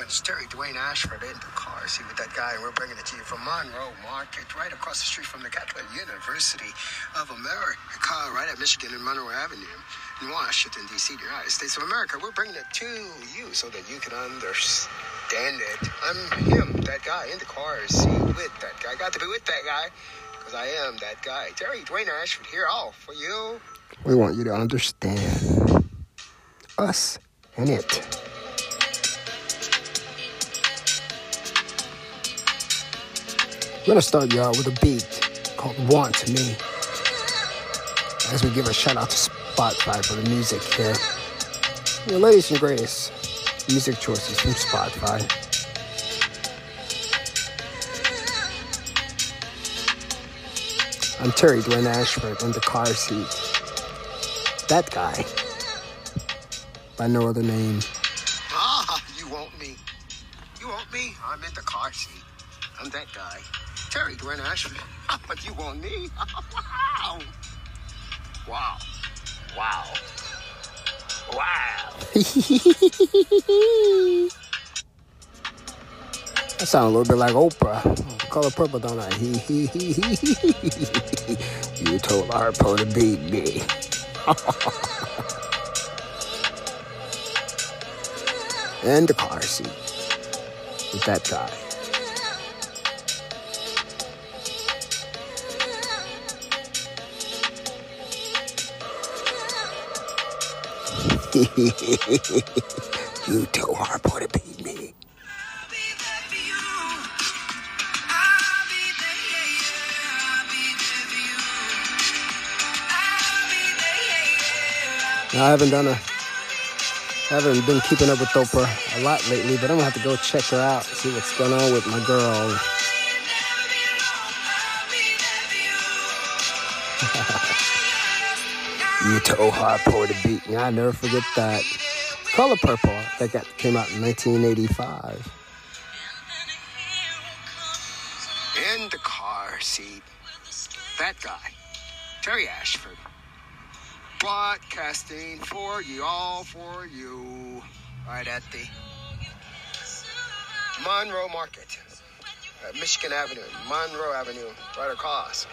it's Terry Dwayne Ashford in the car. See with that guy, and we're bringing it to you from Monroe Market, right across the street from the Catholic University of America, right at Michigan and Monroe Avenue in Washington, D.C., the United States of America. We're bringing it to you so that you can understand it. I'm him, that guy in the car, see with that guy. Got to be with that guy because I am that guy. Terry Dwayne Ashford here, all for you. We want you to understand us and it. I'm gonna start out with a beat called Want Me. As we give a shout out to Spotify for the music here. The latest and greatest music choices from Spotify. I'm Terry Dwayne Ashford in the car seat. That guy. By no other name. Guy. Terry Dwayne Ashford. but you want me? wow. Wow. Wow. Wow. That sounds a little bit like Oprah. Color purple, don't I? you told Harpo to beat me. and the car seat with that guy. you told Harpo to beat me. I haven't done a, I haven't been keeping up with Oprah a lot lately, but I'm gonna have to go check her out, see what's going on with my girl. you told Hardcore to beat me. I never forget that. Color Purple, that got, came out in 1985. In the car seat, that guy, Terry Ashford, broadcasting for you, all for you, right at the Monroe Market, uh, Michigan Avenue, Monroe Avenue, right across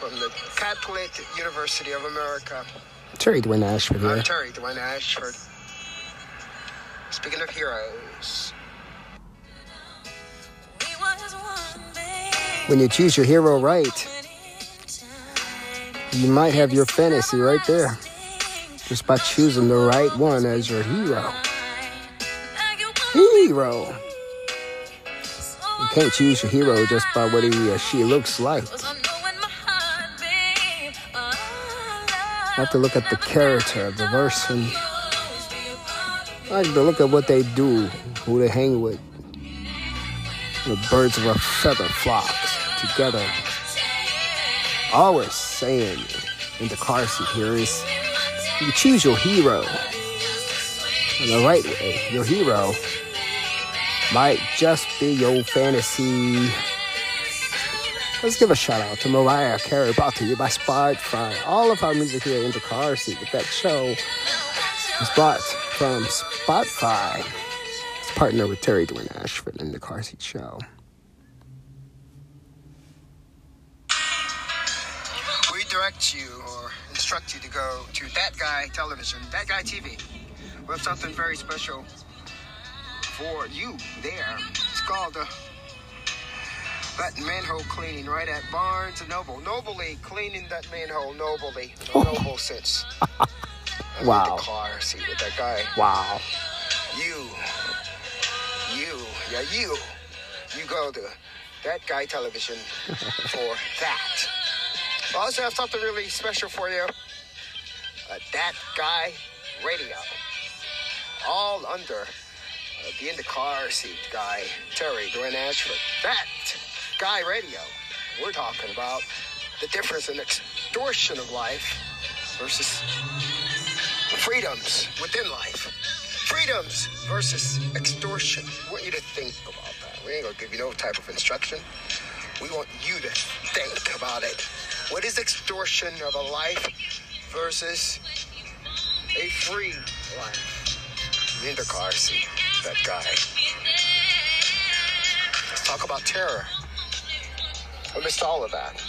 from the Catholic University of America. Terry Dwayne Ashford I'm. Terry Dwayne Ashford. Speaking of heroes, When you choose your hero right, you might have your fantasy right there. Just by choosing the right one as your hero. Hero! You can't choose your hero just by what he or she looks like. You have to look at the character of the person. I have to look at what they do, who they hang with. The birds of a feather flocks together. Always saying in the car seat here is you choose your hero in the right way. Your hero might just be your fantasy. Let's give a shout out to Mariah Carey, brought to you by Spotify. All of our music here in the car seat with that show is brought from Spotify. It's partner with Terry Dwayne Ashford in the car seat show. we direct you or instruct you to go to That Guy Television, That Guy TV. We have something very special for you there. It's called uh, that manhole cleaning right at Barnes and Noble. Nobly cleaning that manhole, nobly. The noble sense. Wow. In the car, see with that guy. Wow. You, you, yeah, you, you go to that guy television for that. I also have something really special for you. Uh, that guy radio. All under uh, the in the car seat guy, Terry Dwayne Ashford. That guy radio. We're talking about the difference in extortion of life versus freedoms within life. Freedoms versus extortion. We want you to think about that. We ain't gonna give you no type of instruction. We want you to think about it. What is extortion of a life versus a free life? In the that guy. talk about terror. Amidst all of that,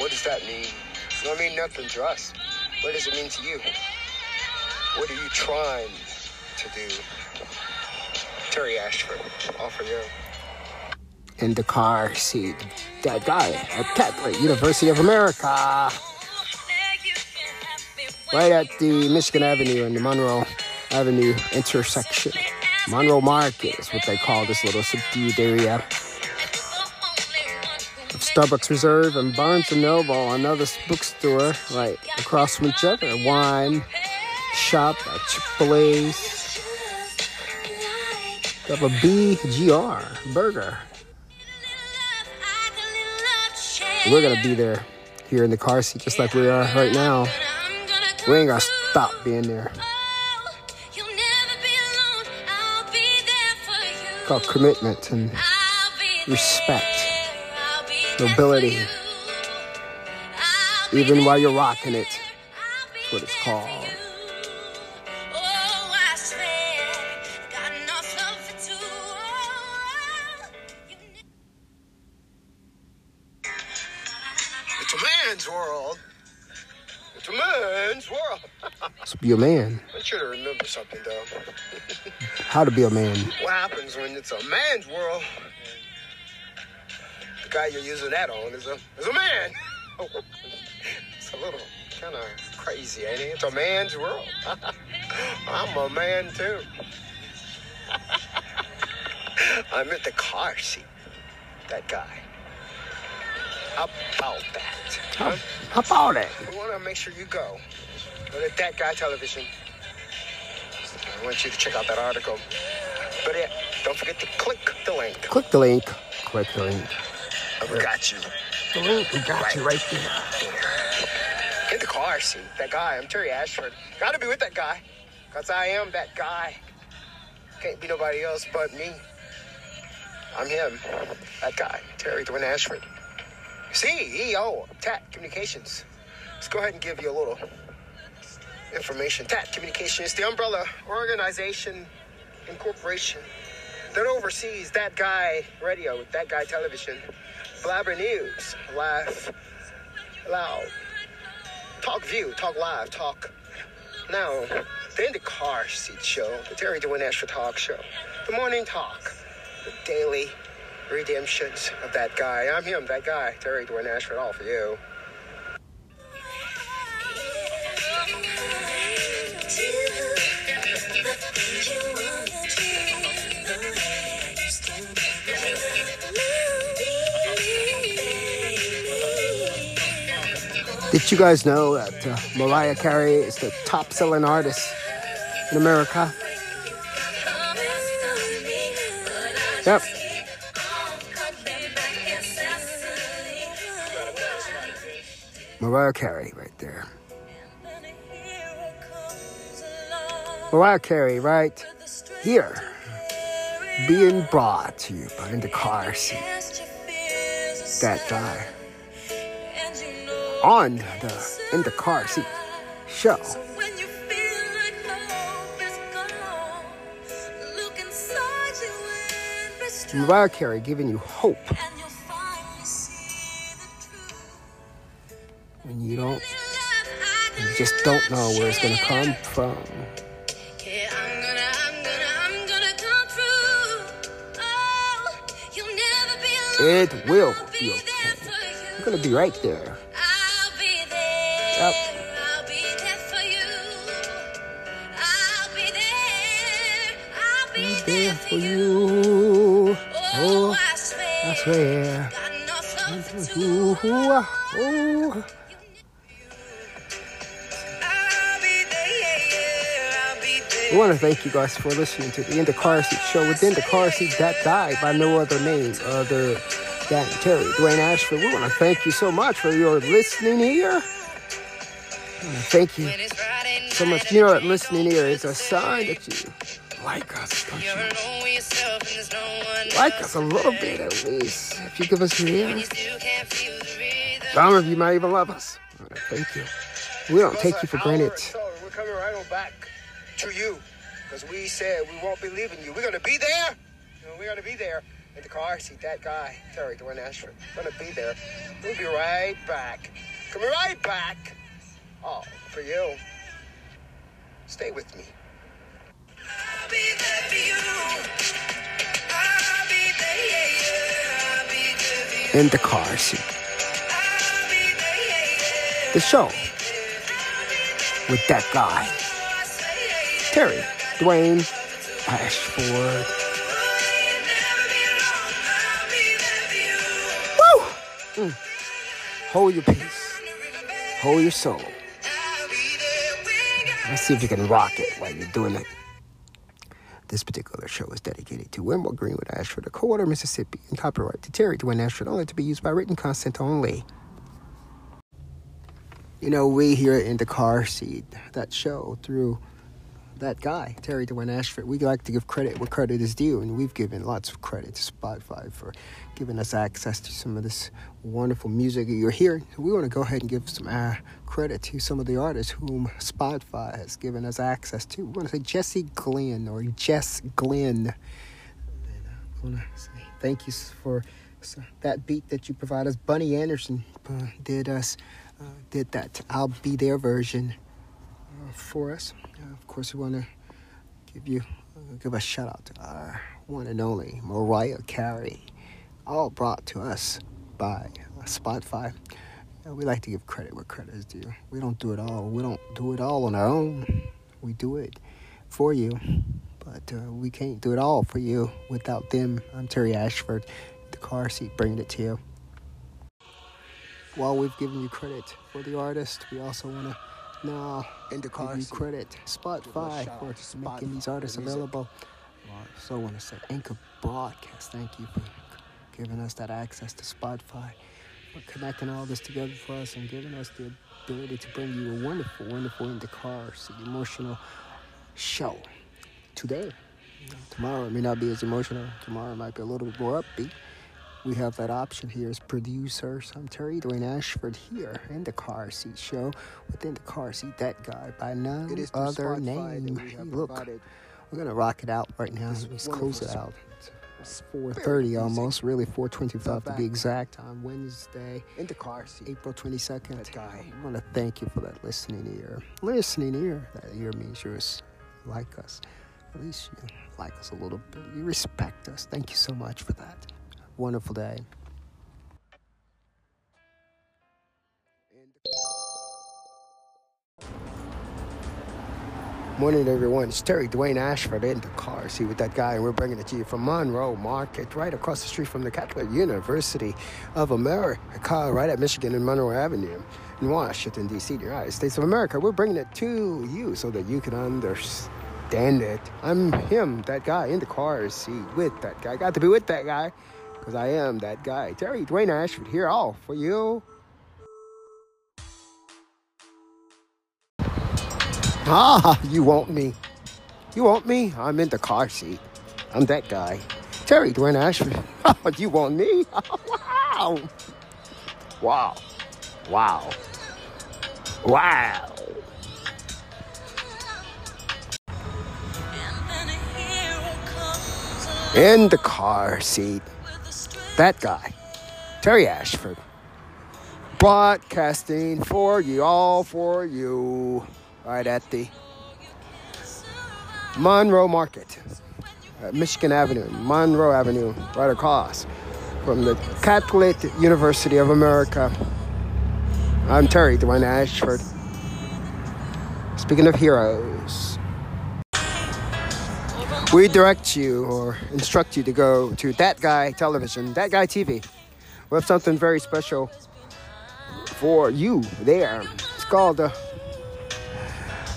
what does that mean? It don't mean nothing to us. What does it mean to you? What are you trying to do? Terry Ashford, all for you. In the car seat, that guy at Catholic University of America. Right at the Michigan Avenue and the Monroe Avenue intersection. Monroe Market is what they call this little subdued area. Starbucks Reserve and Barnes and Noble, another bookstore right across from each other. Wine shop at Chick-fil-A's. Have a BGR burger. We're gonna be there here in the car seat just like we are right now. We ain't gonna stop being there. Called commitment and respect, nobility. Even while you're rocking it, that's what it's called. It's a man's world. It's a man's world. So be a man. I should have remembered something though. How to be a man. What happens when it's a man's world? Guy you're using that on is a is a man. it's a little kind of crazy, ain't it? It's a man's world. I'm a man too. I'm at the car seat. That guy. How about that? How, Huh? how about it? I want to make sure you go. Go to That Guy Television. I want you to check out that article. But yeah, don't forget to click the link. Click the link. Click the link. I got you. We got you right there. there. In the car seat. That guy, I'm Terry Ashford. Gotta be with that guy. Because I am that guy. Can't be nobody else but me. I'm him. That guy, Terry Dwayne Ashford. CEO of TAT Communications. Let's go ahead and give you a little information. TAT Communications is the umbrella organization and corporation that oversees That Guy Radio, with That Guy Television, Blabber News, Laugh Loud, Talk View, Talk Live, Talk Now, In the Car Seat Show, the Terry Dwayne Ashford Talk Show, the Morning Talk, the Daily Redemptions of That Guy. I'm him, that guy, Terry Dwayne Ashford, all for you. Did you guys know that uh, Mariah Carey is the top selling artist in America? Yep. Mariah Carey right there. Mariah Carey right here. Being brought to you by in the car seat. That guy. On the in the car seat show. Mariah Carey giving you hope when you don't you just don't know where it's gonna come from. It will be okay. You're gonna be right there. There for you. Oh, Oh, I swear. I swear. Got enough love for Ooh, ooh, ah, ooh. I'll be there. I'll be there. We want to thank you guys for listening to the In the Car Seat show. Within the Car Seat, that guy by no other name other than Terry Dwayne Ashford. We want to thank you so much for your listening here. Thank you When it's Friday so much. You know listening here is a sign that you like us, don't You're you? alone with yourself and there's no one Like us a little bit at least. If you give us your ear. You still can't feel the rhythm. Some of you might even love us. We Thank you. We don't take you for granted. So we're coming right on back to you because we said we won't be leaving you. We're going to be there. You know, we're going to be there in the car seat, that guy, Terry Dwayne Ashford, gonna be there. We'll be right back. Coming right back. Oh, for you. Stay with me. In the car seat. I'll be there, yeah, yeah. The show with that guy, I say, yeah, yeah. Terry Dwayne Ashford. Woo! Mm. Hold your peace. Hold your soul. Let's see if you can rock it while you're doing it. This particular show is dedicated to Wimble Greenwood Ashford, a Coldwater, Mississippi, and copyright to Terry Dwayne Ashford, only to be used by written consent only. You know, we here in the car seat, that show through that guy, Terry Dwayne Ashford, we like to give credit where credit is due, and we've given lots of credit to Spotify for giving us access to some of this wonderful music you're hearing. We want to go ahead and give some uh, credit to some of the artists whom Spotify has given us access to. We want to say Jesse Glenn or Jess Glenn. And uh, want to say thank you for so that beat that you provide us. Bunny Anderson uh, did us uh, did that "I'll Be their version for us. Of course, we want to give you give a shout out to our one and only Mariah Carey, all brought to us by Spotify. We like to give credit where credit is due. We don't do it all. We don't do it all on our own. We do it for you, but uh, we can't do it all for you without them. I'm Terry Ashford, the car seat, bringing it to you. While we've given you credit for the artist, we also want to now In the car you credit Spotify for making these artists for the music. available. I want to say Anchor Broadcast, thank you for giving us that access to Spotify, for connecting all this together for us and giving us the ability to bring you a wonderful, wonderful in the car emotional show today. Tomorrow it may not be as emotional. Tomorrow it might be a little bit more upbeat. We have that option here as producers. I'm Terry Dwayne Ashford here in the car seat show within the car seat. That guy by none It is through other name. Hey, look, we're gonna rock it out right now. Let's close it out. It's 4:30 almost, really 4:25 to be exact. On Wednesday, In the car seat. April 22nd. That guy. I want to thank you for that listening ear. Listening ear. That ear means you s- like us. At least you like us a little bit. You respect us. Thank you so much for that. Wonderful day. Morning, everyone. It's Terry Dwayne Ashford in the car seat with that guy, and we're bringing it to you from Monroe Market, right across the street from the Catholic University of America, right at Michigan and Monroe Avenue in Washington, D.C., the United States of America. We're bringing it to you so that you can understand it. I'm him, that guy in the car seat with that guy. Got to be with that guy because I am that guy. Terry Dwayne Ashford here, all for you. Ah, you want me. You want me? I'm in the car seat. I'm that guy. Terry Dwayne Ashford. You want me? wow. Wow. Wow. Wow. In the car seat. That guy. Terry Ashford. Broadcasting for you, all for you. Right at the Monroe Market, Michigan Avenue, Monroe Avenue, right across from the Catholic University of America. I'm Terry Dwayne Ashford. Speaking of heroes, we direct you or instruct you to go to That Guy Television, That Guy TV. We have something very special for you there. It's called uh,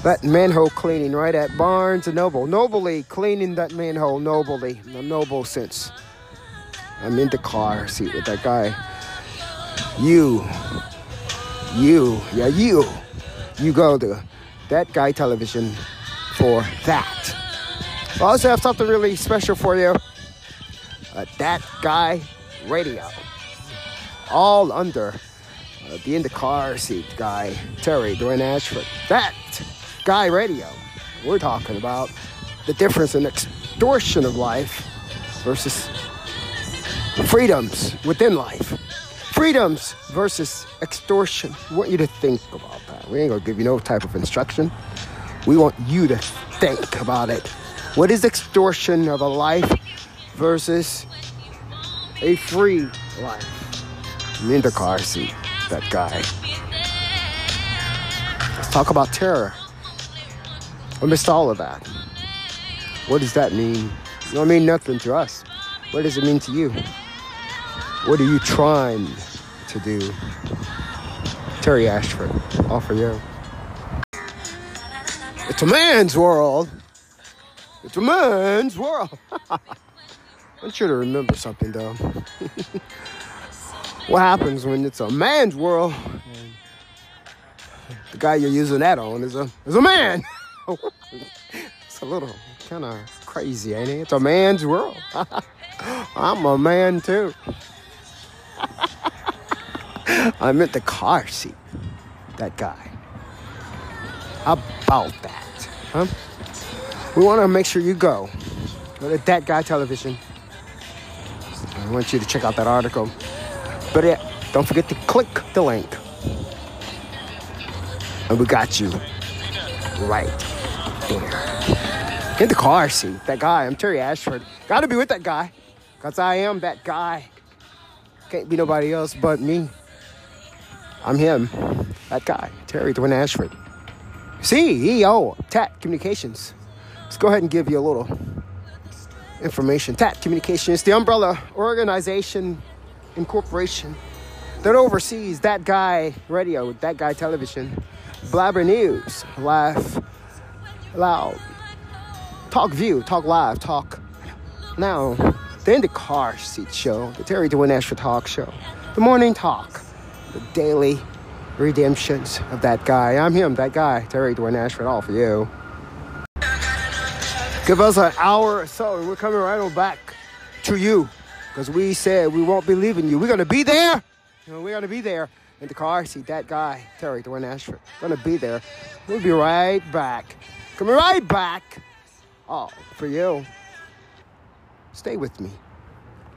that manhole cleaning right at Barnes and Noble. Nobly cleaning that manhole nobly. No noble sense. I'm in the car seat with that guy. You, you, yeah, you, you go to that guy television for that. I also have something really special for you. Uh, that guy radio. All under uh, the in the car seat guy, Terry Dwayne Ashford. That guy radio. We're talking about the difference in extortion of life versus freedoms within life. Freedoms versus extortion. We want you to think about that. We ain't gonna give you no type of instruction. We want you to think about it. What is extortion of a life versus a free life? I'm in the car seat, that guy. Let's talk about terror. Missed all of that. What does that mean? It don't mean nothing to us. What does it mean to you? What are you trying to do? Terry Ashford, all for you. It's a man's world. It's a man's world. I want you to remember something though. what happens when it's a man's world? The guy you're using that on is a is a man. it's a little kind of crazy, ain't it? It's a man's world. I'm a man too. I'm at the car seat. That guy. How about that? Huh? We want to make sure you go. Go to That Guy Television. I want you to check out that article. But yeah, don't forget to click the link. And we got you right there. In the car seat. That guy. I'm Terry Ashford. Gotta be with that guy. Because I am that guy. Can't be nobody else but me. I'm him. That guy. Terry Dwayne Ashford. CEO, TAT Communications. Let's go ahead and give you a little information. TAT Communications the umbrella organization incorporation that oversees that guy radio, that guy television, Blabber News, Laugh Loud, Talk View, Talk Live, Talk Now, the In the Car Seat Show, the Terry Dwayne Ashford Talk Show, the Morning Talk, the daily redemptions of that guy. I'm him, that guy, Terry Dwayne Ashford, all for you. Give us an hour or so, and we're coming right on back to you. Because we said we won't be leaving you. We're going to be there. You know, we're going to be there in the car seat. That guy, Terry Dwayne Ashford, going to be there. We'll be right back. Coming right back. All for you. Stay with me.